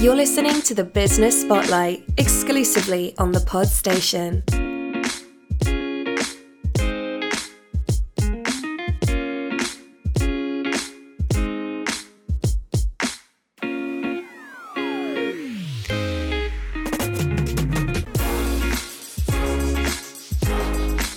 You're listening to the Business Spotlight exclusively on the Pod Station.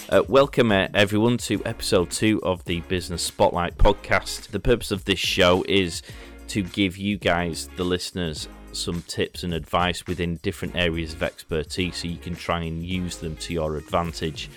Uh, welcome, uh, everyone, to episode two of the Business Spotlight podcast. The purpose of this show is to give you guys, the listeners, some tips and advice within different areas of expertise so you can try and use them to your advantage.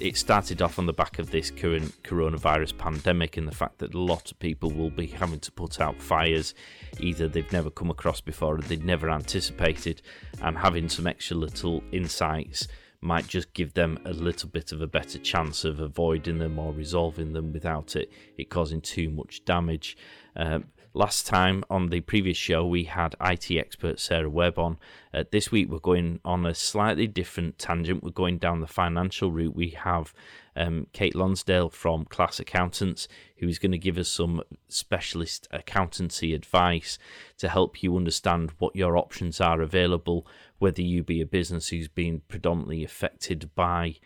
It started off on the back of this current coronavirus pandemic and the fact that a lot of people will be having to put out fires either they've never come across before or they've never anticipated, and having some extra little insights might just give them a little bit of a better chance of avoiding them or resolving them without it, it causing too much damage. Um, last time on the previous show, we had IT expert Sarah Webb on. Uh, this week, we're going on a slightly different tangent. We're going down the financial route. We have um, Kate Lonsdale from KLAS Accountants, who is going to give us some specialist accountancy advice to help you understand what your options are available, whether you be a business who's been predominantly affected by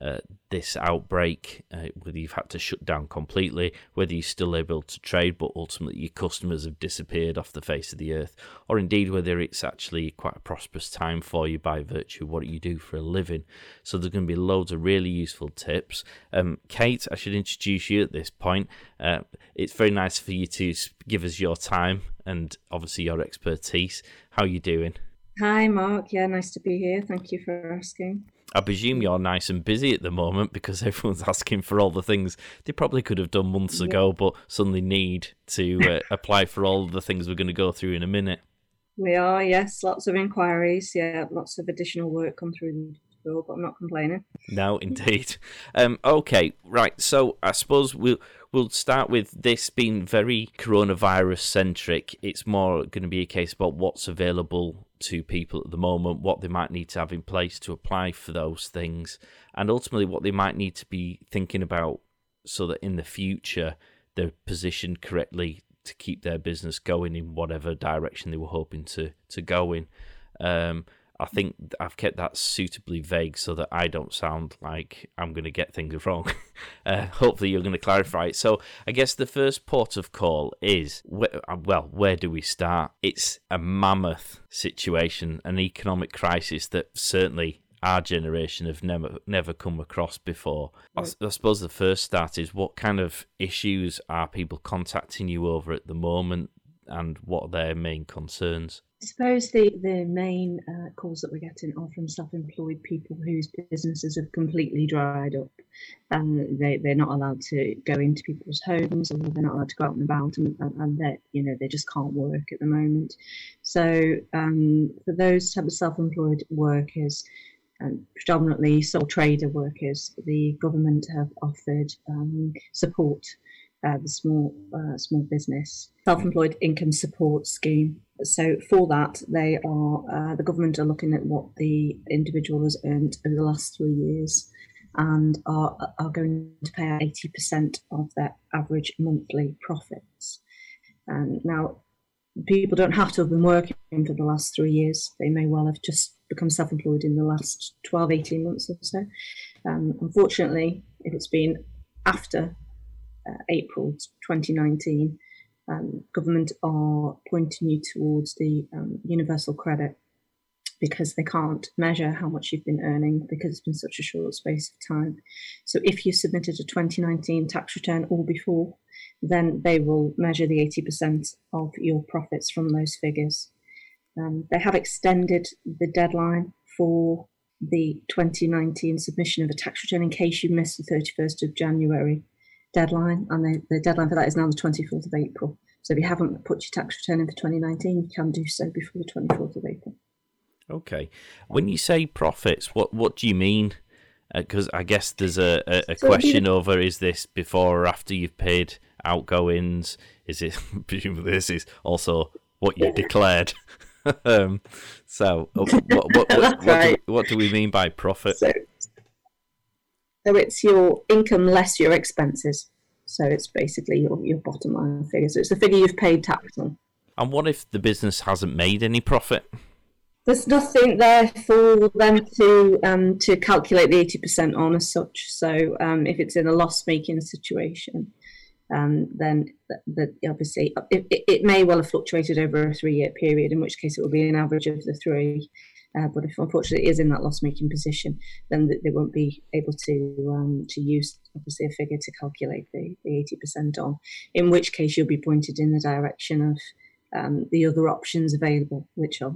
uh, this outbreak, uh, whether you've had to shut down completely, whether you're still able to trade, but ultimately your customers have disappeared off the face of the earth, or indeed whether it's actually quite a prosperous time for you by virtue of what you do for a living. So there's going to be loads of really useful tips. Um, Kate, I should introduce you at this point. Uh, it's very nice for you to give us your time and obviously your expertise. How are you doing? Hi, Mark. Yeah, nice to be here. Thank you for asking. I presume you're nice and busy at the moment because everyone's asking for all the things they probably could have done months yeah. ago, but suddenly need to uh, apply for all the things we're going to go through in a minute. We are, yes, lots of inquiries. Yeah, lots of additional work come through Door, but I'm not complaining. No, indeed. Um, okay, right. So I suppose we'll we'll start with this being very coronavirus centric. It's more going to be a case about what's available to people at the moment, what they might need to have in place to apply for those things, and ultimately what they might need to be thinking about so that in the future they're positioned correctly to keep their business going in whatever direction they were hoping to to go in. Um, I think I've kept that suitably vague so that I don't sound like I'm going to get things wrong. uh, hopefully, you're going to clarify it. So, I guess the first port of call is uh, well, where do we start? It's a mammoth situation, an economic crisis that certainly our generation have never never come across before. I, I, suppose the first start is what kind of issues are people contacting you over at the moment, and what are their main concerns? I suppose the, the main uh, calls that we're getting are from self-employed people whose businesses have completely dried up. and they, they're not allowed to go into people's homes or they're not allowed to go out and about and, and they you know, they just can't work at the moment. So um, for those type of self-employed workers, um, predominantly sole trader workers, the government have offered um, support uh, the small uh, small business self-employed income support scheme. So for that, they are uh, the government are looking at what the individual has earned over the last three years, and are are going to pay out eighty percent of their average monthly profits. And now, people don't have to have been working for the last three years. They may well have just become self-employed in the last 12, 18 months or so. Um, unfortunately, if it's been after uh, April 2019, um, government are pointing you towards the um, universal credit because they can't measure how much you've been earning because it's been such a short space of time. So if you submitted a 2019 tax return or before, then they will measure the 80% of your profits from those figures. Um, they have extended the deadline for the 2019 submission of a tax return in case you missed the 31st of January deadline, and the, the deadline for that is now the 24th of April. So if you haven't put your tax return in for 2019, you can do so before the 24th of April. Okay. When you say profits, what what do you mean? Because uh, I guess there's a, a, a so question the... over is this before or after you've paid outgoings? Is it presumably this is also what you've declared? um, so uh, what, what, what, what, right. do, what do we mean by profit? So, so it's your income less your expenses. So it's basically your, your bottom line figure. So it's the figure you've paid tax on. And what if the business hasn't made any profit? There's nothing there for them to um, to calculate the eighty percent on as such. So um, if it's in a loss making situation, um, then the, the, obviously it, it, may well have fluctuated over a three year period, in which case it will be an average of the three. Uh, but if unfortunately it is in that loss making position, then they won't be able to um, to use obviously a figure to calculate the, the 80% on, in which case you'll be pointed in the direction of um, the other options available, which are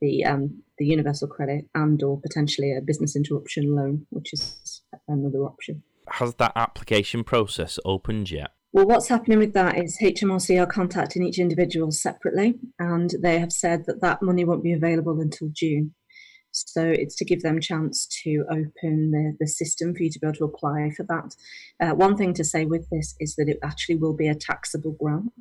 the um, the universal credit and or potentially a business interruption loan, which is another option. Has that application process opened yet? Well, what's happening with that is HMRC are contacting each individual separately, and they have said that that money won't be available until June. So it's to give them chance to open the, the system for you to be able to apply for that. Uh, one thing to say with this is that it actually will be a taxable grant.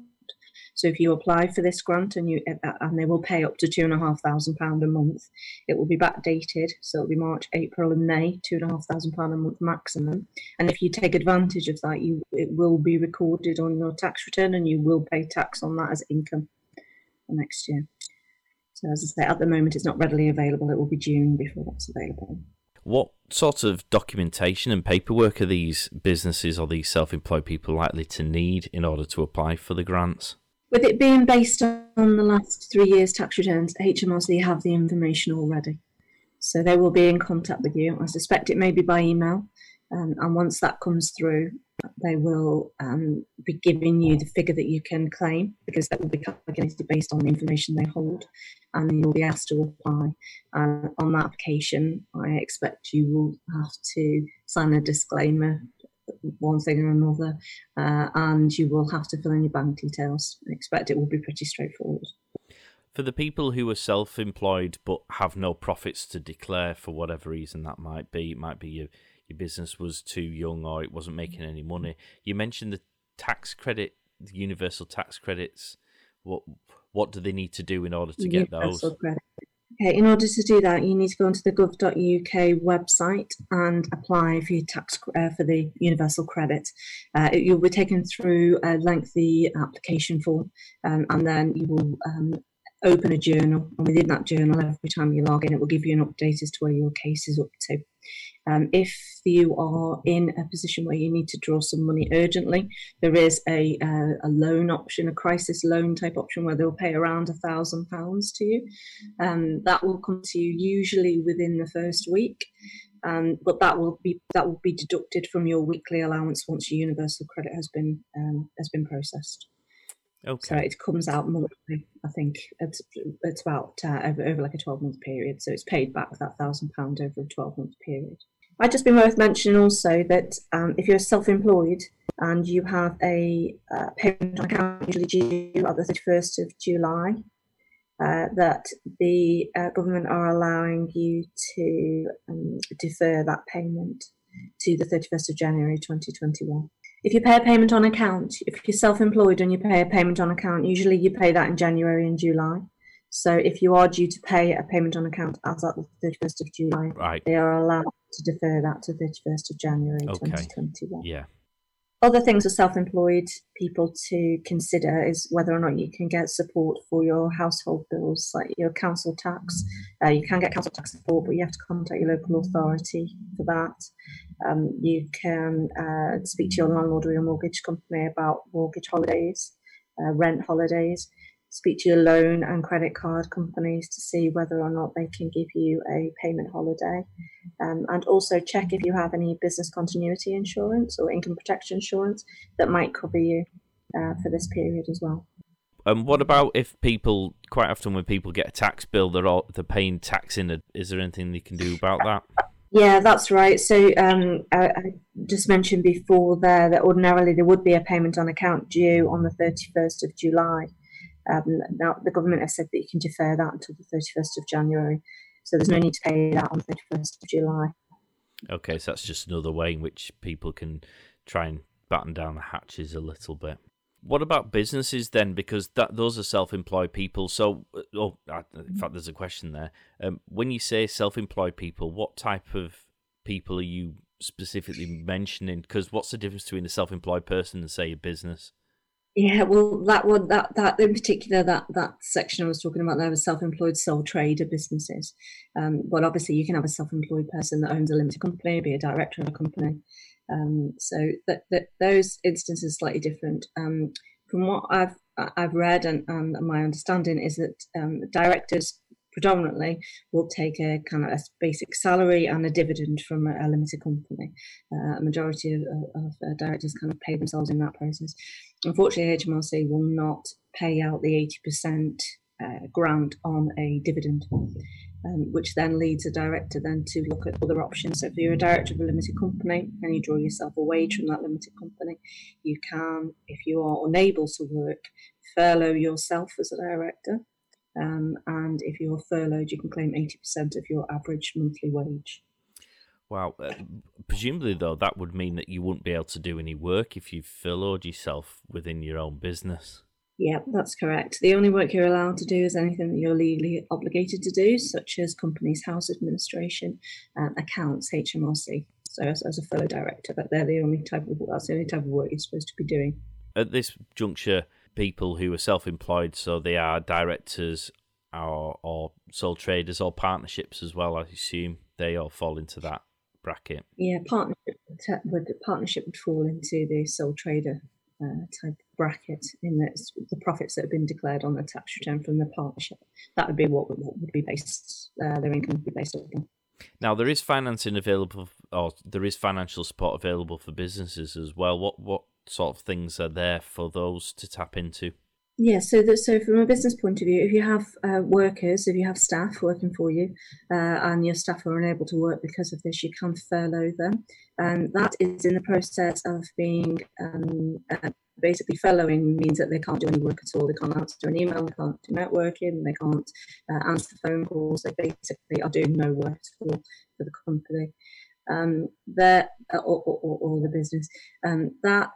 So if you apply for this grant and you uh, and they will pay up to two and a half thousand pound a month, it will be backdated, so it'll be March, April, and May, two and a half thousand pound a month maximum. And if you take advantage of that, you it will be recorded on your tax return, and you will pay tax on that as income next year. So as I say, at the moment it's not readily available. It will be June before that's available. What sort of documentation and paperwork are these businesses or these self-employed people likely to need in order to apply for the grants? With it being based on the last three years' tax returns, HMRC have the information already. So they will be in contact with you. I suspect it may be by email. Um, and once that comes through, they will um, be giving you the figure that you can claim because that will be calculated based on the information they hold. And you'll be asked to apply. Uh, on that application, I expect you will have to sign a disclaimer one thing or another, uh, and you will have to fill in your bank details. I expect it will be pretty straightforward. For the people who are self employed but have no profits to declare for whatever reason that might be, it might be your, your business was too young or it wasn't making any money. You mentioned the tax credit, the universal tax credits. What what do they need to do in order to get universal those? Credit. Okay, in order to do that, you need to go onto the gov.uk website and apply for your tax uh, for the universal credit. Uh, you'll be taken through a lengthy application form, um, and then you will um, open a journal. And within that journal, every time you log in, it will give you an update as to where your case is up to. Um, if you are in a position where you need to draw some money urgently, there is a, uh, a loan option, a crisis loan type option where they'll pay around a thousand pounds to you. Um, that will come to you usually within the first week. Um, but that will be that will be deducted from your weekly allowance once your universal credit has been um, has been processed. Okay. So it comes out monthly. I think it's it's about uh, over, over like a twelve month period. So it's paid back that thousand pound over a twelve month period. Might just be worth mentioning also that um, if you're self employed and you have a uh, payment account usually due at the thirty first of July, uh, that the uh, government are allowing you to um, defer that payment to the 31st of January 2021 if you pay a payment on account, if you're self-employed and you pay a payment on account, usually you pay that in January and July. So if you are due to pay a payment on account as at the 31st of July, right. they are allowed to defer that to 31st of January okay. 2021. Yeah. Other things for self-employed people to consider is whether or not you can get support for your household bills, like your council tax. Uh, you can get council tax support, but you have to contact your local authority for that. Um, you can uh, speak to your landlord or your mortgage company about mortgage holidays, uh, rent holidays. Speak to your loan and credit card companies to see whether or not they can give you a payment holiday. Um, and also check if you have any business continuity insurance or income protection insurance that might cover you uh, for this period as well. And um, what about if people quite often when people get a tax bill, they're all they're paying tax in it? Is there anything they can do about that? Yeah, that's right. So um, I, I, just mentioned before there that ordinarily there would be a payment on account due on the 31st of July. Um, now the government has said that you can defer that until the 31st of January. So there's no need to pay that on the 31st of July. Okay, so that's just another way in which people can try and batten down the hatches a little bit. What about businesses then? Because that those are self-employed people. So, uh, oh, in fact, there's a question there. Um, when you say self-employed people, what type of people are you specifically mentioning? Because what's the difference between a self-employed person and say a business? Yeah, well, that one, that that in particular, that that section I was talking about there was self-employed sole trader businesses. Um, obviously, you can have a self-employed person that owns a limited company, be a director of a company. Um, so that, that those instances are slightly different. Um, from what I've I've read and, and my understanding is that um, directors predominantly will take a kind of a basic salary and a dividend from a, a limited company. Uh, a majority of, of uh, directors kind of pay themselves in that process. Unfortunately, HMRC will not pay out the 80% uh, grant on a dividend. Um, which then leads a director then to look at other options. So if you're a director of a limited company and you draw yourself a wage from that limited company, you can, if you are unable to work, furlough yourself as a director um, and if you're furloughed, you can claim 80% of your average monthly wage. Wow. Uh, presumably, though, that would mean that you wouldn't be able to do any work if you've furloughed yourself within your own business. Yeah, that's correct. The only work you're allowed to do is anything that you're legally obligated to do, such as companies' house administration, uh, accounts, HMRC. So, as, as a fellow director, but they're the only type of that's the only type of work you're supposed to be doing. At this juncture, people who are self-employed, so they are directors or, or sole traders or partnerships as well. I assume they all fall into that bracket. Yeah, partnership would partnership would fall into the sole trader uh, type bracket in that the profits that have been declared on the tax return from the partnership. That would be what would, what would be based uh, their income would be based on. Now there is financing available, or there is financial support available for businesses as well. What what sort of things are there for those to tap into? Yeah, so so from a business point of view, if you have uh, workers, if you have staff working for you, uh, and your staff are unable to work because of this, you can furlough them. And that is in the process of being um, uh, basically furloughing means that they can't do any work at all. They can't answer an email, they can't do networking, they can't uh, answer phone calls. They basically are doing no work at all for the company um, or, or, or, the business. Um, that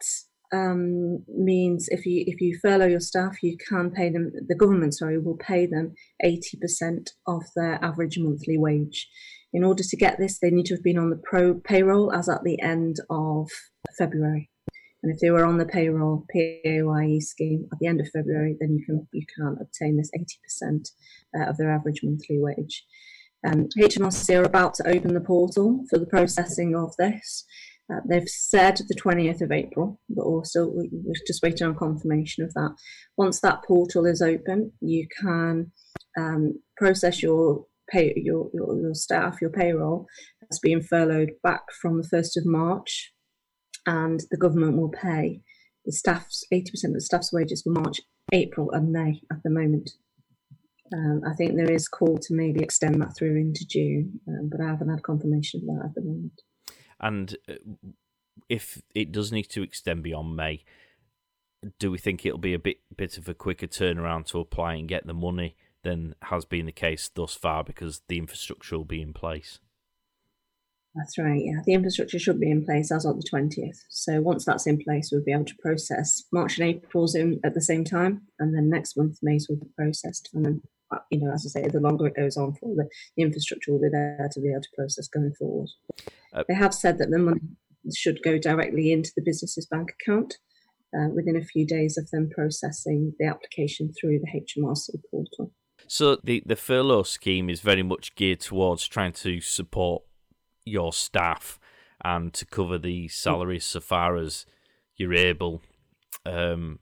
um, means if you if you furlough your staff, you can pay them. The government, sorry, will pay them eighty percent of their average monthly wage. In order to get this, they need to have been on the pro payroll as at the end of February. And if they were on the payroll PAYE scheme at the end of February, then you can you can obtain this 80% uh, of their average monthly wage. Um, HMRC are about to open the portal for the processing of this. Uh, they've said the 20th of April, but we're we're just waiting on confirmation of that. Once that portal is open, you can um, process your pay your, your, your staff, your payroll that's being furloughed back from the 1st of March, and the government will pay the staff's 80% of the staff's wages for March, April, and May at the moment. Um, I think there is call to maybe extend that through into June, um, but I haven't had confirmation of that at the moment. And uh, if it does need to extend beyond May, do we think it'll be a bit bit of a quicker turnaround to apply and get the money than has been the case thus far because the infrastructure will be in place? That's right. Yeah, the infrastructure should be in place as of the twentieth. So once that's in place, we'll be able to process March and April's in at the same time, and then next month May's will be processed, and then you know, as I say, the longer it goes on for, the, the infrastructure will be there to be able to process going forward. Uh, they have said that the money should go directly into the business's bank account uh, within a few days of them processing the application through the HMRC portal. So the, the furlough scheme is very much geared towards trying to support your staff and to cover the salaries so far as you're able um,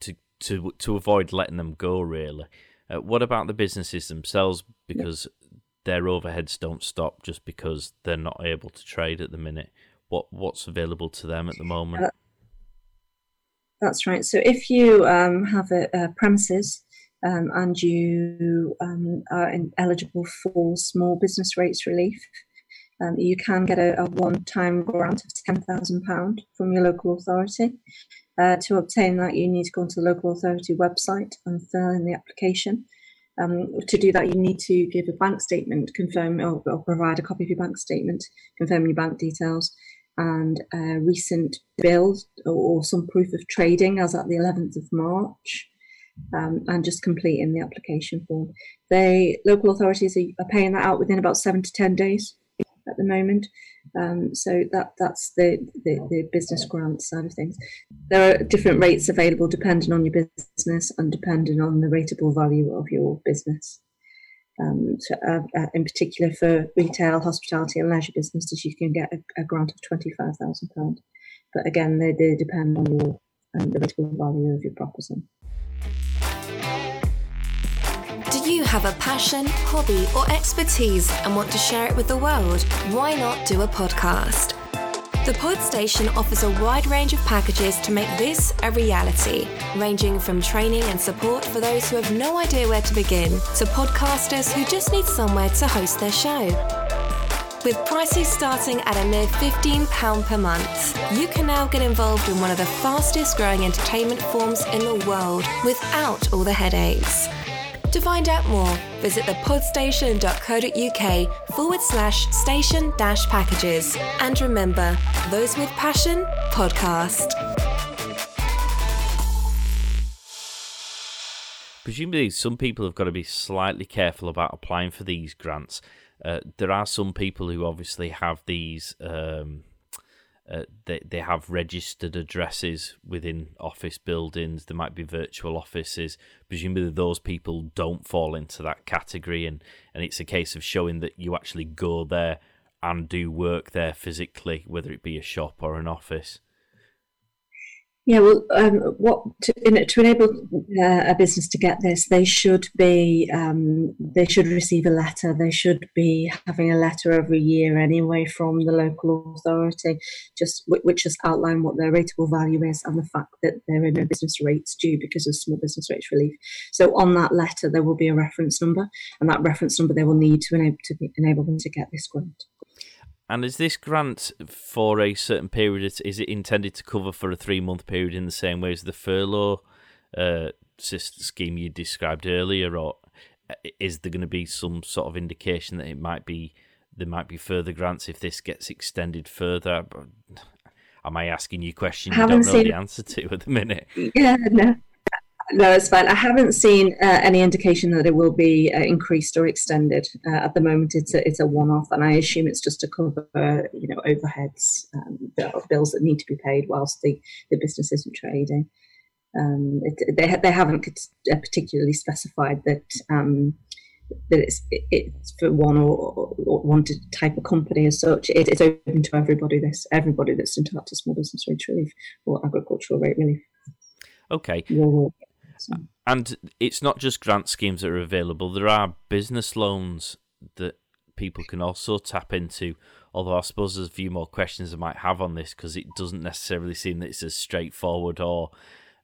to to to avoid letting them go really. Uh, what about the businesses themselves? Because their overheads don't stop just because they're not able to trade at the minute. What what's available to them at the moment? Uh, that's right. So if you um, have a, a premises um, and you um, are eligible for small business rates relief, um, you can get a, a one-time grant of £10,000 from your local authority. Uh, to obtain that, you need to go onto the local authority website and fill in the application. Um, to do that, you need to give a bank statement, confirm or, or, provide a copy of your bank statement, confirm your bank details, and recent bills or, or some proof of trading as at the 11th of March, um, and just completing the application form. They local authorities are, are paying that out within about seven to ten days at the moment. Um, so that that's the, the, the business grant side of things. There are different rates available depending on your business and depending on the rateable value of your business. Um, so, uh, uh, in particular, for retail, hospitality, and leisure businesses, you can get a, a grant of twenty five thousand pound. But again, they, they depend on your um, the rateable value of your property. Have a passion, hobby, or expertise and want to share it with the world? Why not do a podcast? The Pod Station offers a wide range of packages to make this a reality, ranging from training and support for those who have no idea where to begin to podcasters who just need somewhere to host their show. With prices starting at a mere £15 per month, you can now get involved in one of the fastest growing entertainment forms in the world without all the headaches. To find out more, visit thepodstation.co.uk forward slash station dash packages. And remember, those with passion, podcast. Presumably, some people have got to be slightly careful about applying for these grants. Uh, there are some people who obviously have these um, uh, they they have registered addresses within office buildings. There might be virtual offices. Presumably, those people don't fall into that category, and and it's a case of showing that you actually go there and do work there physically, whether it be a shop or an office. Yeah, well, um, what to, in, to enable uh, a business to get this, they should be um, they should receive a letter. They should be having a letter every year anyway from the local authority, just which just outline what their rateable value is and the fact that there are no business rates due because of small business rates relief. So on that letter, there will be a reference number, and that reference number they will need to enable to enable them to get this grant. And is this grant for a certain period? Is it intended to cover for a three month period in the same way as the furlough uh, scheme you described earlier, or uh, is there going to be some sort of indication that it might be there might be further grants if this gets extended further? Am I asking you questions you don't know seen... the answer to at the minute? Yeah, no. No, it's fine. I haven't seen uh, any indication that it will be uh, increased or extended. Uh, at the moment, it's a it's a one-off, and I assume it's just to cover you know overheads, um, bills that need to be paid whilst the, the business isn't trading. Um, it, they they haven't uh, particularly specified that um, that it's it, it's for one or, or, one type of company as such. It, it's open to everybody. This everybody that's entitled to small business rate relief or agricultural rate relief. Okay. And it's not just grant schemes that are available. There are business loans that people can also tap into. Although I suppose there's a few more questions I might have on this because it doesn't necessarily seem that it's as straightforward or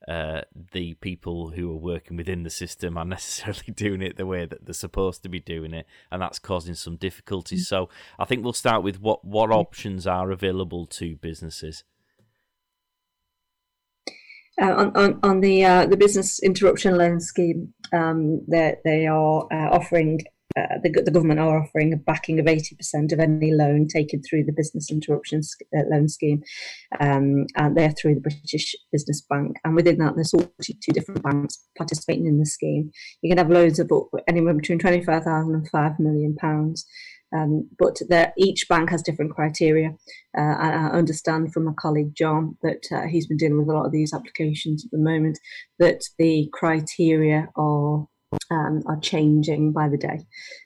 uh, the people who are working within the system are necessarily doing it the way that they're supposed to be doing it, and that's causing some difficulties. Mm. So I think we'll start with what what options are available to businesses. Uh, on, on, on the uh, the business interruption loan scheme, um, they they are uh, offering uh, the, the government are offering a backing of 80% of any loan taken through the business interruption uh, loan scheme, um, and they're through the British Business Bank. And within that, there's 42 different banks participating in the scheme. You can have loans of anywhere between 25,000 and 5 million pounds. Um, but each bank has different criteria. Uh, I, understand from my colleague John that uh, he's been dealing with a lot of these applications at the moment, that the criteria are um, are changing by the day.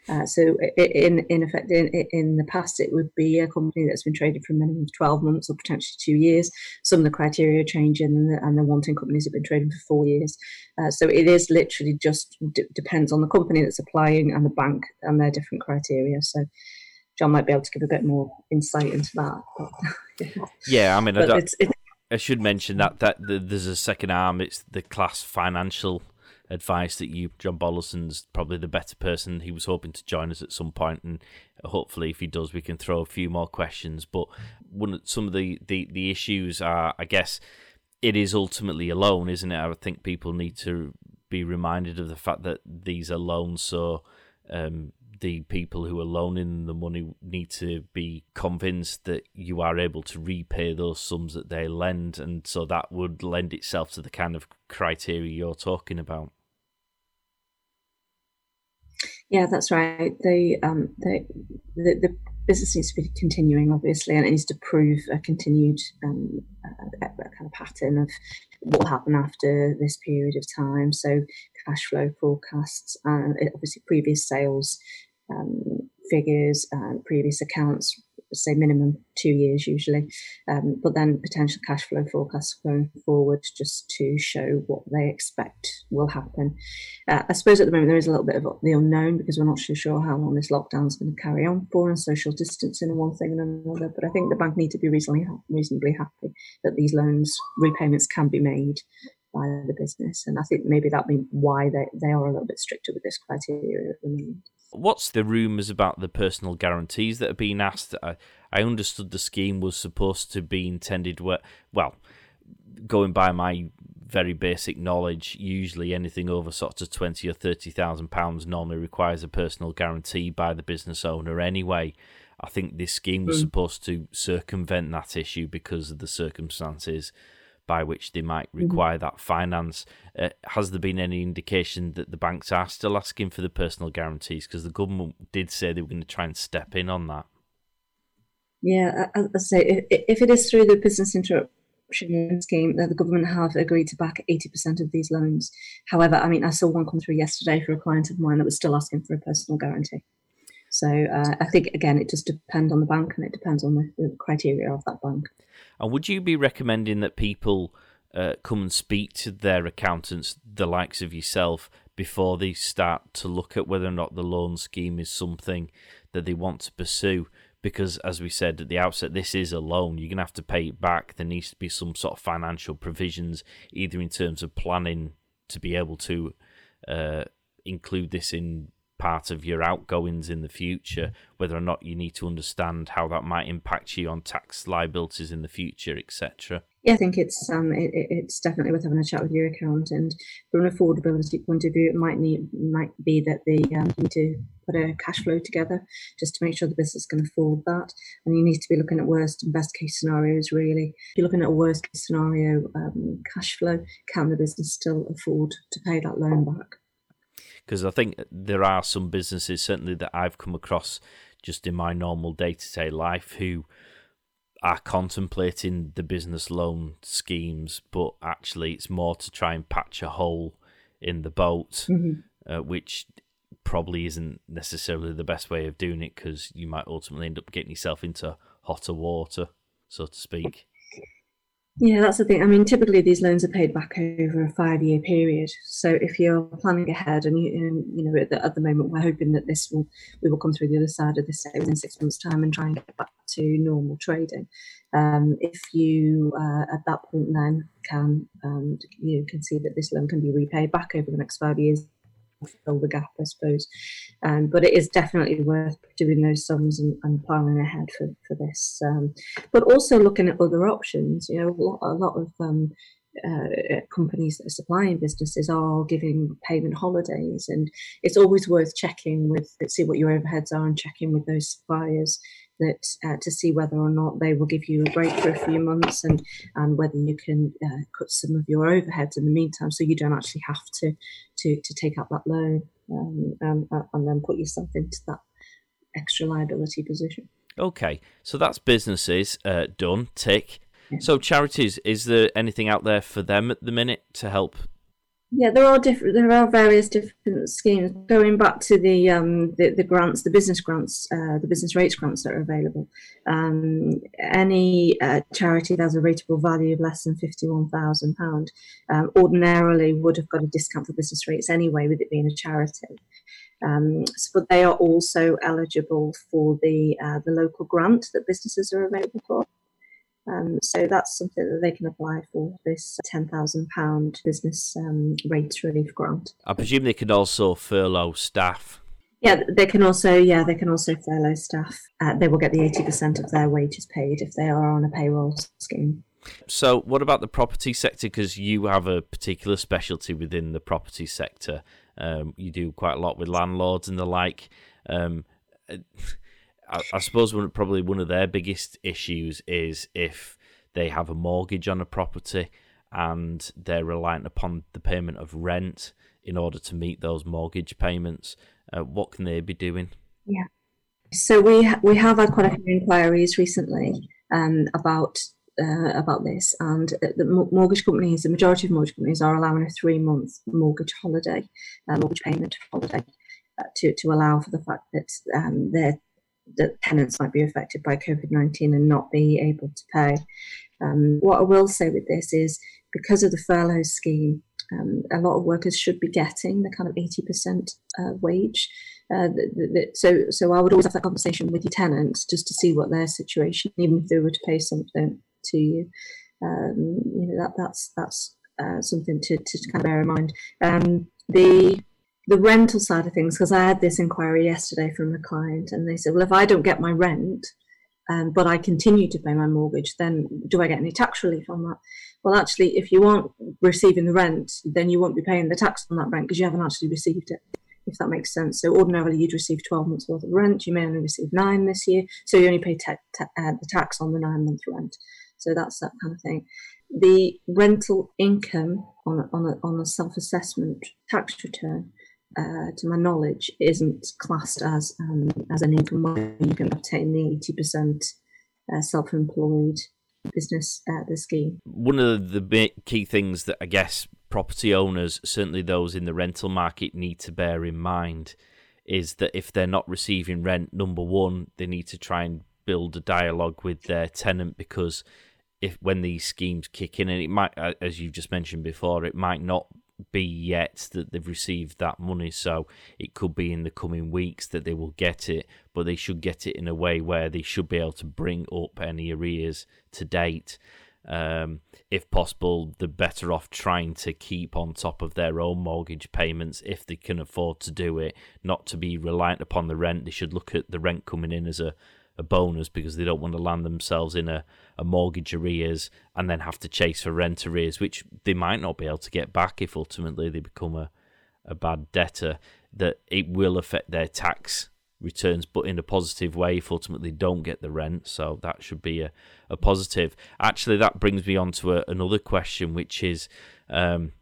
Uh, so, in in effect, in, in the past, it would be a company that's been traded for a minimum of twelve months or potentially two years. Some of the criteria are changing, and the, and the wanting companies have been trading for four years. Uh, so, it is literally just d- depends on the company that's applying and the bank and their different criteria. So. John might be able to give a bit more insight into that. But, yeah, I mean, I, it's, it's, I should mention that that there's a second arm. It's the KLAS financial advice that you, John Bollison's probably the better person. He was hoping to join us at some point, and hopefully, if he does, we can throw a few more questions. But one, some of the, the, the issues are, I guess, it is ultimately a loan, isn't it? I think people need to be reminded of the fact that these are loans, so um, the people who are loaning the money need to be convinced that you are able to repay those sums that they lend, and so that would lend itself to the kind of criteria you're talking about. Yeah, that's right. The um, the, the, the business needs to be continuing, obviously, and it needs to prove a continued um, a, a kind of pattern of what will happen after this period of time. So, cash flow forecasts, and obviously previous sales um, figures, and previous accounts say minimum two years usually, um, but then potential cash flow forecasts going forward just to show what they expect will happen. Uh, I suppose at the moment there is a little bit of the unknown because we're not so sure how long this lockdown is going to carry on for and social distancing and one thing and another. But I think the bank need to be reasonably reasonably happy that these loans repayments can be made by the business, and I think maybe that be why they, they are a little bit stricter with this criteria at the moment. What's the rumours about the personal guarantees that are being asked? I, I understood the scheme was supposed to be intended where, well, going by my very basic knowledge, usually anything over sort of twenty or thirty thousand pounds normally requires a personal guarantee by the business owner anyway. I think this scheme was mm. supposed to circumvent that issue because of the circumstances by which they might mm-hmm. require mm-hmm. that finance. Uh, has there been any indication that the banks are still asking for the personal guarantees? Because the government did say they were going to try and step in on that. Yeah, as I say, if it is through the business interruption scheme, that the government have agreed to back 80% of these loans. However, I mean, I saw one come through yesterday for a client of mine that was still asking for a personal guarantee. So uh, I think again, it just depends on the bank and it depends on the, the criteria of that bank. And would you be recommending that people uh, come and speak to their accountants, the likes of yourself, before they start to look at whether or not the loan scheme is something that they want to pursue? Because, as we said at the outset, this is a loan. You're going to have to pay it back. There needs to be some sort of financial provisions, either in terms of planning to be able to uh, include this in part of your outgoings in the future, whether or not you need to understand how that might impact you on tax liabilities in the future, etc. Yeah, I think it's um, it, it's definitely worth having a chat with your accountant. And from an affordability point of view, it might need might be that they um, need to put a cash flow together just to make sure the business can afford that. And you need to be looking at worst and best case scenarios. Really, if you're looking at a worst case scenario um, cash flow, can the business still afford to pay that loan back? Because I think there are some businesses certainly that I've come across just in my normal day to day life who are contemplating the business loan schemes, but actually it's more to try and patch a hole in the boat, mm-hmm. uh, which probably isn't necessarily the best way of doing it because you might ultimately end up getting yourself into hotter water, so to speak. Yeah, that's the thing. I mean, typically these loans are paid back over a five-year period. So if you're planning ahead, and you, you know, at the, at the, moment we're hoping that this will we will come through the other side of this within six months' time and try and get back to normal trading. Um, if you uh, at that point then can um, you can see that this loan can be repaid back over the next five years fill the gap, I suppose. Um, but it is definitely worth doing those sums and, and planning ahead for, for this. Um, but also looking at other options. You know, a lot, a lot of um, uh, companies that are supplying businesses are giving payment holidays, and it's always worth checking with see what your overheads are and checking with those suppliers that uh, to see whether or not they will give you a break for a few months and and whether you can uh, cut some of your overheads in the meantime so you don't actually have to to to take out that loan um, um, uh, and then put yourself into that extra liability position. Okay so that's businesses uh, done tick. So charities is there anything out there for them at the minute to help yeah, there are different. There are various different schemes. Going back to the um, the, the, grants, the business grants, uh, the business rates grants that are available. Um, any uh, charity that has a rateable value of less than fifty one thousand um, pound ordinarily would have got a discount for business rates anyway, with it being a charity. Um, so, but they are also eligible for the uh, the local grant that businesses are available for. Um, so that's something that they can apply for this £10,000 business um, rates relief grant. I presume they can also furlough staff. Yeah, they can also yeah they can also furlough staff. Uh, they will get the eighty percent of their wages paid if they are on a payroll scheme. So, what about the property sector? Because you have a particular specialty within the property sector. Um, you do quite a lot with landlords and the like. Um, I, I suppose one, probably one of their biggest issues is if they have a mortgage on a property and they're reliant upon the payment of rent in order to meet those mortgage payments. Uh, what can they be doing? Yeah. So we we have had quite a few inquiries recently um, about uh, about this, and the mortgage companies, the majority of mortgage companies, are allowing a three month mortgage holiday, uh, mortgage payment holiday, uh, to to allow for the fact that um, their the tenants might be affected by COVID nineteen and not be able to pay. Um, what I will say with this is because of the furlough scheme, um, a lot of workers should be getting the kind of eighty percent uh, wage. Uh, the, the, so, so I would always have that conversation with your tenants just to see what their situation, even if they were to pay something to you. Um, you know that that's that's uh, something to, to kind of bear in mind. Um, the the rental side of things, because I had this inquiry yesterday from a client, and they said, "Well, if I don't get my rent, um, but I continue to pay my mortgage, then do I get any tax relief on that?" Well, actually, if you aren't receiving the rent, then you won't be paying the tax on that rent because you haven't actually received it. If that makes sense. So ordinarily, you'd receive 12 months worth of rent. You may only receive nine this year, so you only pay te- te- uh, the tax on the nine month rent. So that's that kind of thing. The rental income on a, on a, on a self assessment tax return, uh, to my knowledge, isn't classed as um, as an income where you can obtain the eighty percent uh, self employed business uh, the scheme. One of the key things that I guess property owners, certainly those in the rental market, need to bear in mind is that if they're not receiving rent, number one, they need to try and build a dialogue with their tenant because if when these schemes kick in, and it might, as you've just mentioned before, it might not be yet that they've received that money. So it could be in the coming weeks that they will get it, but they should get it in a way where they should be able to bring up any arrears to date. Um, if possible, they're better off trying to keep on top of their own mortgage payments if they can afford to do it, not to be reliant upon the rent. They should look at the rent coming in as a a bonus because they don't want to land themselves in a, a mortgage arrears and then have to chase for rent arrears, which they might not be able to get back if ultimately they become a, a bad debtor. That it will affect their tax returns, but in a positive way if ultimately don't get the rent. So that should be a, a positive. Actually, that brings me on to a, another question, which is. Um,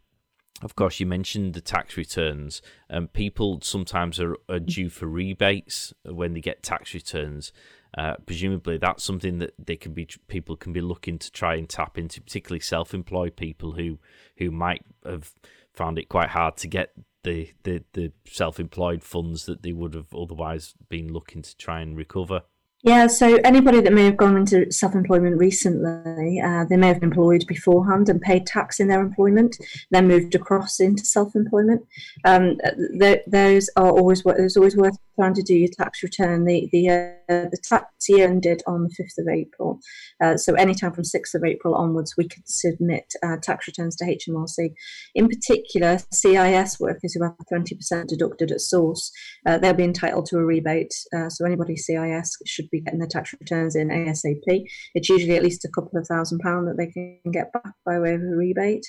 of course, you mentioned the tax returns. Um, people sometimes are, are due for rebates when they get tax returns. Uh, presumably, that's something that they can be people can be looking to try and tap into, particularly self-employed people who who might have found it quite hard to get the, the, the self-employed funds that they would have otherwise been looking to try and recover. Yeah, so anybody that may have gone into self employment recently, uh, they may have been employed beforehand and paid tax in their employment, then moved across into self employment. Um, th- those are always there's always worth trying to do your tax return. The the uh, the tax year ended on the fifth of April, uh, so anytime from sixth of April onwards, we can submit uh, tax returns to HMRC. In particular, CIS workers who have twenty percent deducted at source, uh, they'll be entitled to a rebate. Uh, so anybody CIS should be getting their tax returns in ASAP. It's usually at least a couple of thousand pounds that they can get back by way of a rebate.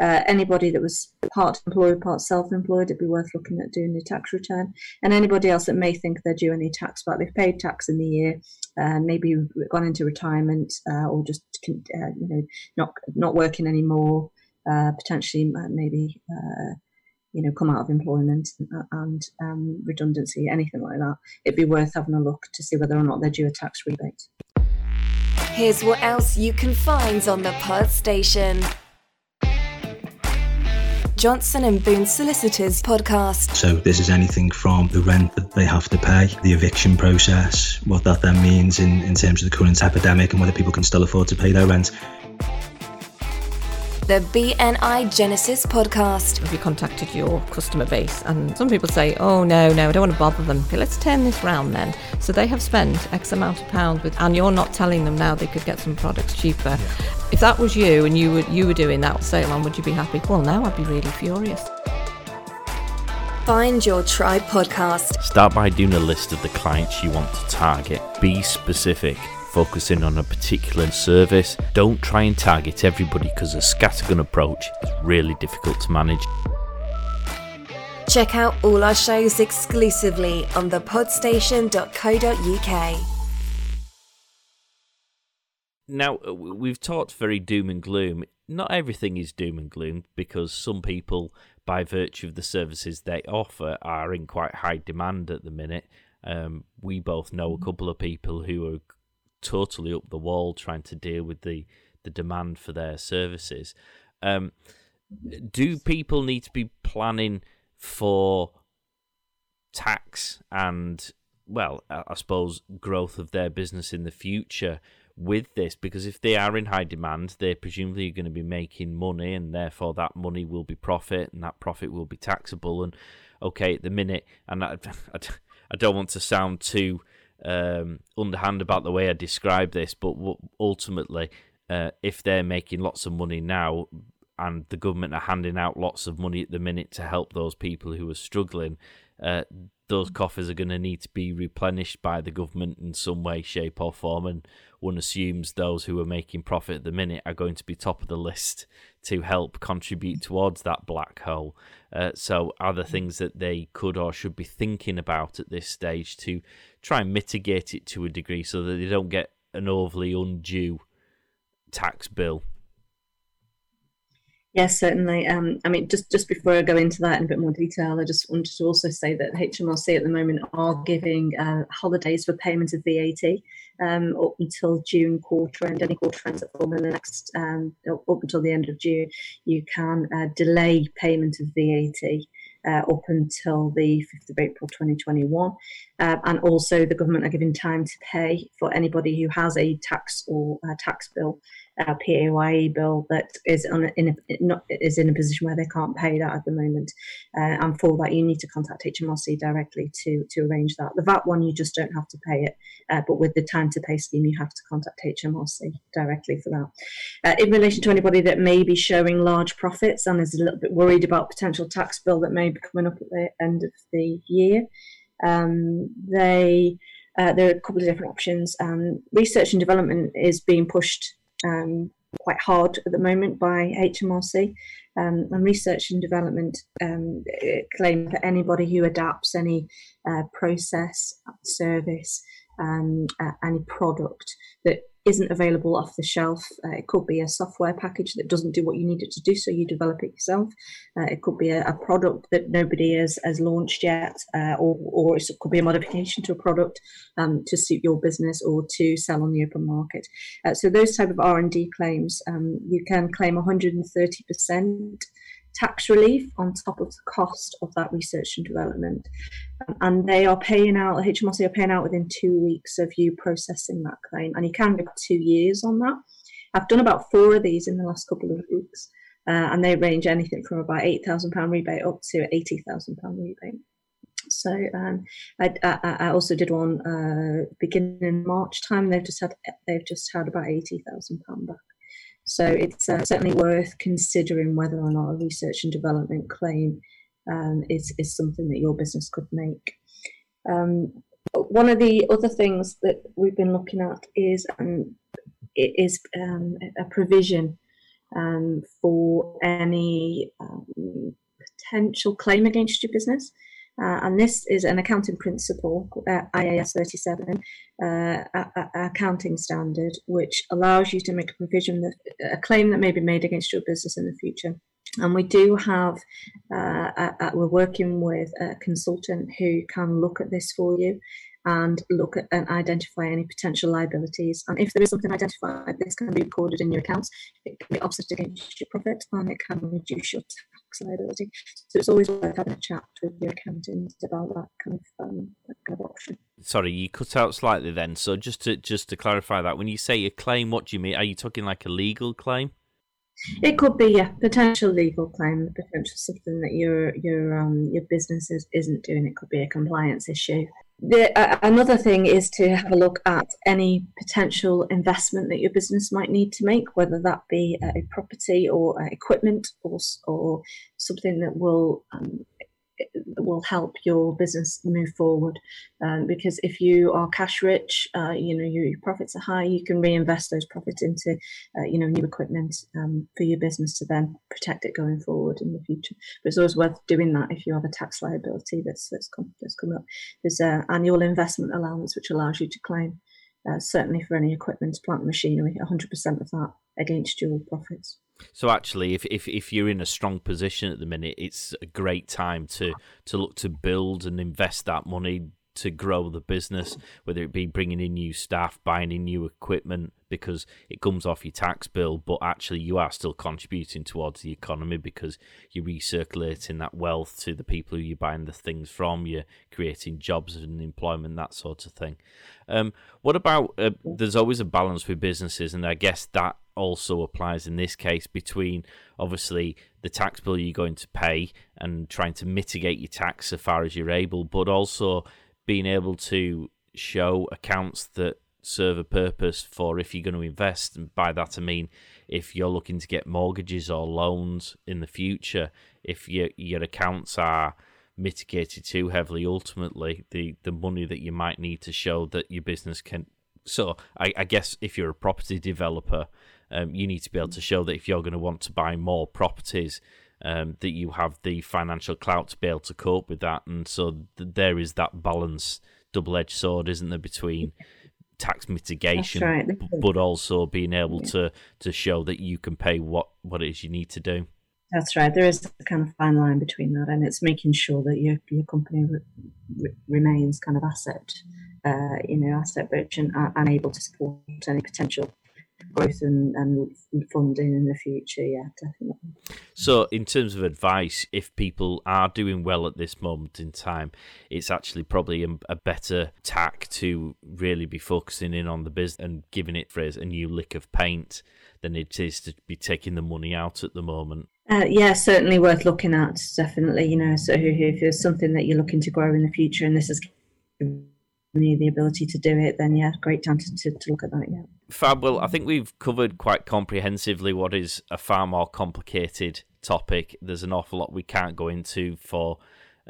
Uh, anybody that was part employed, part self-employed, it'd be worth looking at doing the tax return. And anybody else that may think they're due any tax back, they've paid tax in the year, uh, maybe gone into retirement uh, or just uh, you know not not working anymore, uh, potentially uh, maybe you know, come out of employment and um, redundancy, anything like that, it'd be worth having a look to see whether or not they're due a tax rebate. Here's what else you can find on the Pod Station. Johnson and Boone Solicitors podcast. So this is anything from the rent that they have to pay, the eviction process, what that then means in, in terms of the current epidemic and whether people can still afford to pay their rent the BNI Genesis podcast. Have you contacted your customer base? And some people say, oh, no, no, I don't want to bother them. Okay, let's turn this round then. So they have spent X amount of pounds with, and you're not telling them now they could get some products cheaper. Yeah. If that was you and you were, you were doing that sale on, would you be happy? Well, now I'd be really furious. Find your tribe podcast. Start by doing a list of the clients you want to target. Be specific focusing on a particular service. Don't try and target everybody because a scattergun approach is really difficult to manage. Check out all our shows exclusively on thepodstation.co.uk. Now, uh, we've talked very doom and gloom. Not everything is doom and gloom because some people, by virtue of the services they offer, are in quite high demand at the minute. Um, we both know a couple of people who are totally up the wall trying to deal with the the demand for their services. Um, do people need to be planning for tax and well, I suppose growth of their business in the future with this? Because if they are in high demand, they're presumably going to be making money, and therefore that money will be profit, and that profit will be taxable. And okay, at the minute, and I, I, I don't want to sound too um, underhand about the way I describe this, but ultimately, uh, if they're making lots of money now, and the government are handing out lots of money at the minute to help those people who are struggling, uh, those coffers are going to need to be replenished by the government in some way, shape, or form. And one assumes those who are making profit at the minute are going to be top of the list to help contribute towards that black hole. Uh, so, are there things that they could or should be thinking about at this stage to try and mitigate it to a degree so that they don't get an overly undue tax bill Yes, certainly. Um, I mean, just, just before I go into that in a bit more detail, I just wanted to also say that HMRC at the moment are giving uh, holidays for payment of VAT um, up until June quarter and any quarter ends fall in the next um, up until the end of June, you can uh, delay payment of VAT. Uh, up until the 5th of April 2021. Uh, and also, the government are giving time to pay for anybody who has a tax or a tax bill uh, PAYE bill that is on a, in a, not is in a position where they can't pay that at the moment. Uh, and for that, you need to contact HMRC directly to to arrange that. The VAT one, you just don't have to pay it, uh, but with the time to pay scheme, you have to contact HMRC directly for that. Uh, in relation to anybody that may be showing large profits and is a little bit worried about potential tax bill that may be coming up at the end of the year, um, they. Uh, there are a couple of different options. Um, research and development is being pushed um, quite hard at the moment by HMRC. Um, and research and development um, claim that anybody who adapts any uh, process, service, um, uh, any product that isn't available off the shelf. Uh, it could be a software package that doesn't do what you need it to do, so you develop it yourself. Uh, it could be a, a, product that nobody has, has launched yet, uh, or, or it could be a modification to a product um, to suit your business or to sell on the open market. Uh, so those type of R&D claims, um, you can claim 130% tax relief on top of the cost of that research and development. Um, and they are paying out, HMRC are paying out within two weeks of you processing that claim. And you can get two years on that. I've done about four of these in the last couple of weeks. Uh, and they range anything from about £8,000 rebate up to £80,000 rebate. So um, I, I, I, also did one uh, beginning in March time. They've just had they've just had about eighty thousand pound back. So it's uh, certainly worth considering whether or not a research and development claim um, is, is something that your business could make. Um, one of the other things that we've been looking at is um, is um, a provision um, for any um, potential claim against your business. Uh, and this is an accounting principle, uh, IAS 37, uh, accounting standard, which allows you to make a provision that a claim that may be made against your business in the future. And we do have, uh, a, we're working with a consultant who can look at this for you and look at and identify any potential liabilities. And if there is something identified, this can be recorded in your accounts. It can be offset against your profit and it can reduce your tax liability. So it's always worth having a chat with your accountant about that kind of, um, that kind of option. Sorry, you cut out slightly then. So just to just to clarify that, when you say a claim, what do you mean? Are you talking like a legal claim? It could be a potential legal claim, potential something that your your um your business is, isn't doing. It could be a compliance issue. The, uh, another thing is to have a look at any potential investment that your business might need to make, whether that be a property or equipment or or something that will um, will help your business move forward. Um, because if you are cash rich, uh, you know your, your, profits are high, you can reinvest those profits into uh, you know new equipment um, for your business to then protect it going forward in the future. But it's always worth doing that if you have a tax liability that's that's come, that's come up. There's an annual investment allowance which allows you to claim. Uh, certainly for any equipment, plant machinery, 100% of that against your profits. So actually, if, if if you're in a strong position at the minute, it's a great time to to look to build and invest that money to grow the business, whether it be bringing in new staff, buying in new equipment, because it comes off your tax bill, but actually you are still contributing towards the economy because you're recirculating that wealth to the people who you're buying the things from, you're creating jobs and employment, that sort of thing. Um, what about uh, there's always a balance with businesses, and I guess that also applies in this case between obviously the tax bill you're going to pay and trying to mitigate your tax so far as you're able, but also being able to show accounts that serve a purpose for if you're going to invest. And by that I mean if you're looking to get mortgages or loans in the future, if your your accounts are mitigated too heavily, ultimately the the money that you might need to show that your business can. So I, I guess if you're a property developer um, you need to be able to show that if you're going to want to buy more properties, um, that you have the financial clout to be able to cope with that. And so th- there is that balance, double edged sword, isn't there, between tax mitigation, right. but also being able yeah. to, to show that you can pay what, what it is you need to do. That's right. There is a kind of fine line between that, and it's making sure that your your company re- remains kind of asset, uh, you know, asset rich and, uh, and able to support any potential growth and, and funding in the future. Yeah, definitely. So, in terms of advice, if people are doing well at this moment in time, it's actually probably a, a better tack to really be focusing in on the business and giving it phrase a new lick of paint than it is to be taking the money out at the moment. Uh, yeah, certainly worth looking at. Definitely, you know, so if there's something that you're looking to grow in the future, and this is the ability to do it, then yeah, great time to, to, to look at that. Yeah. Fab. Well, I think we've covered quite comprehensively what is a far more complicated topic. There's an awful lot we can't go into for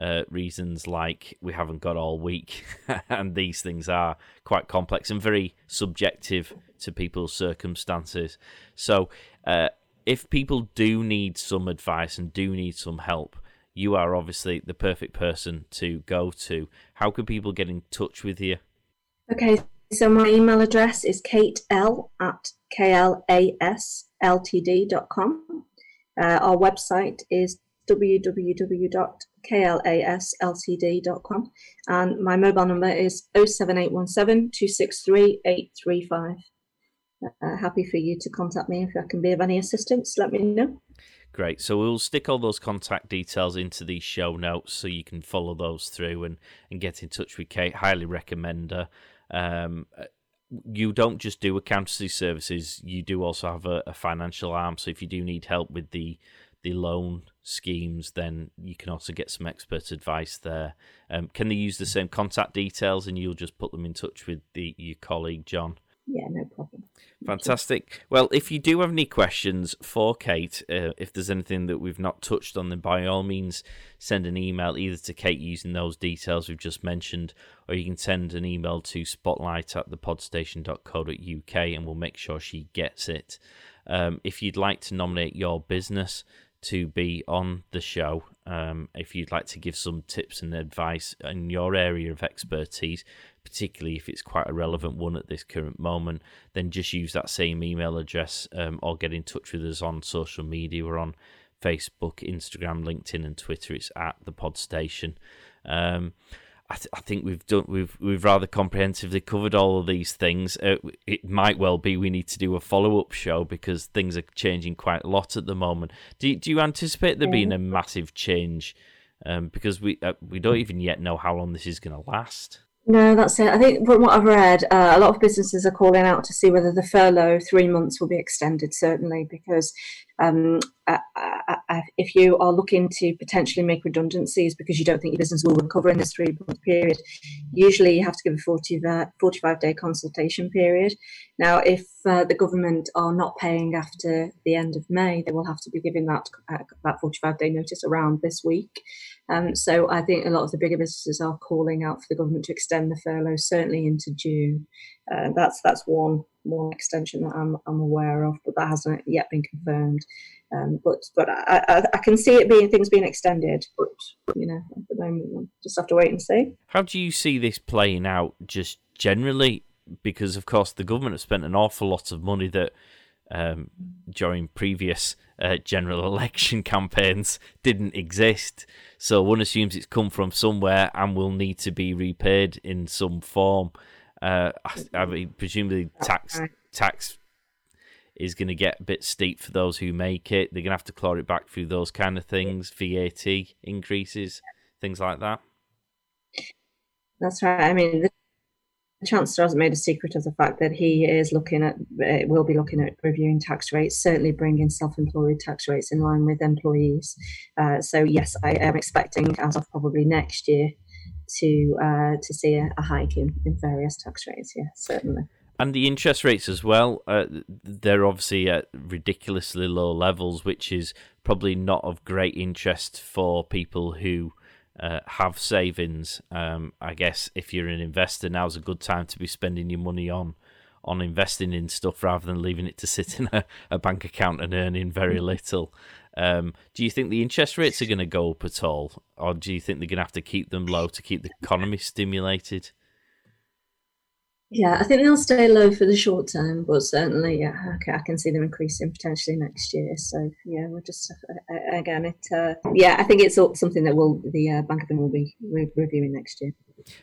uh, reasons like we haven't got all week, and these things are quite complex and very subjective to people's circumstances. So, uh, if people do need some advice and do need some help, you are obviously the perfect person to go to. How can people get in touch with you? Okay, so my email address is katel at klasltd.com. Uh, our website is www.klasltd.com and my mobile number is 07817 263 835. Uh, happy for you to contact me if I can be of any assistance. Let me know. Great. So we'll stick all those contact details into the show notes so you can follow those through and, and get in touch with Kate. Highly recommend her. Um, you don't just do accountancy services, you do also have a, a, financial arm. So if you do need help with the the loan schemes, then you can also get some expert advice there. Um, can they use the same contact details and you'll just put them in touch with the, your colleague, John? Yeah, no problem. Fantastic. Well, if you do have any questions for Kate, uh, if there's anything that we've not touched on, then by all means send an email either to Kate using those details we've just mentioned, or you can send an email to spotlight at thepodstation.co.uk and we'll make sure she gets it. Um, if you'd like to nominate your business to be on the show, um, if you'd like to give some tips and advice in your area of expertise, particularly if it's quite a relevant one at this current moment, then just use that same email address um, or get in touch with us on social media. We're on Facebook, Instagram, LinkedIn, and Twitter. It's at the Pod Station. Um, I, th- I, think we've done we've we've rather comprehensively covered all of these things. Uh, it might well be we need to do a follow up show because things are changing quite a lot at the moment. Do do you anticipate there being a massive change? Um, because we uh, we don't even yet know how long this is going to last. No, that's it. I think from what I've read, uh, a lot of businesses are calling out to see whether the furlough three months will be extended, certainly, because um, if you are looking to potentially make redundancies because you don't think your business will recover in this three month period, usually you have to give a 40, uh, 45 day consultation period. Now, if uh, the government are not paying after the end of May, they will have to be giving that, uh, that 45 day notice around this week. Um, so I think a lot of the bigger businesses are calling out for the government to extend the furlough certainly into June. Uh, that's that's one one extension that I'm, I'm aware of, but that hasn't yet been confirmed. Um, but but I, I, I, can see it being things being extended, but you know at the moment we'll just have to wait and see. How do you see this playing out just generally? Because of course the government has spent an awful lot of money that um, during previous uh, general election campaigns didn't exist. So one assumes it's come from somewhere and will need to be repaid in some form. Uh, I, I mean, presumably tax tax is going to get a bit steep for those who make it. They're going to have to claw it back through those kind of things, VAT increases, things like that. That's right. I mean, Chancellor hasn't made a secret of the fact that he is looking at, uh, will be looking at reviewing tax rates, certainly bringing self-employed tax rates in line with employees. Uh, so yes, I am expecting, as of probably next year, to uh, to see a, a hike in, in various tax rates. Yeah, certainly. And the interest rates as well, uh, they're obviously at ridiculously low levels, which is probably not of great interest for people who uh, have savings. Um, I guess if you're an investor, now's a good time to be spending your money on on investing in stuff rather than leaving it to sit in a, a bank account and earning very mm-hmm. little. Um, do you think the interest rates are going to go up at all, or do you think they're going to have to keep them low to keep the economy stimulated? Yeah, I think they'll stay low for the short term, but certainly, yeah, I, I can see them increasing potentially next year. So yeah, we're just uh, again, it uh, yeah, I think it's something that will the uh, Bank of England will be re- reviewing next year.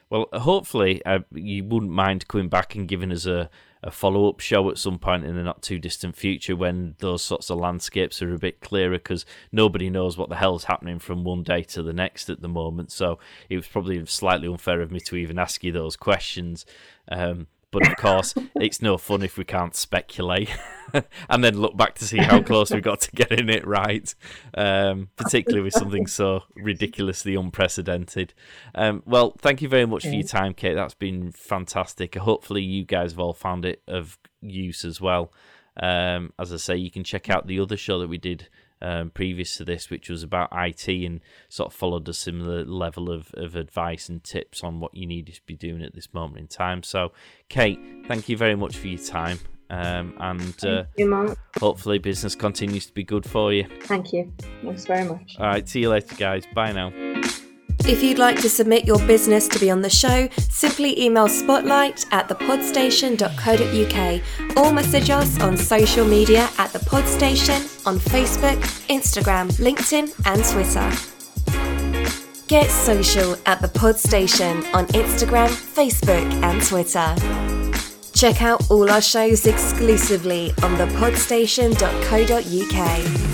Well, hopefully, uh, you wouldn't mind coming back and giving us a, a follow up show at some point in the not too distant future when those sorts of landscapes are a bit clearer because nobody knows what the hell's happening from one day to the next at the moment. So it was probably slightly unfair of me to even ask you those questions. Um, but of course, it's no fun if we can't speculate and then look back to see how close we got to getting it right, um, particularly with something so ridiculously unprecedented. Um, well, thank you very much for your time, Kate. That's been fantastic. Hopefully, you guys have all found it of use as well. Um, as I say, you can check out the other show that we did um, previous to this, which was about IT and sort of followed a similar level of, of advice and tips on what you need to be doing at this moment in time. So, Kate, thank you very much for your time. Um, and uh, you, hopefully, business continues to be good for you. Thank you. Thanks very much. All right. See you later, guys. Bye now. If you'd like to submit your business to be on the show, simply email spotlight at thepodstation.co.uk or message us on social media at The Podstation on Facebook, Instagram, LinkedIn, and Twitter. Get social at The Podstation on Instagram, Facebook, and Twitter. Check out all our shows exclusively on thepodstation.co.uk.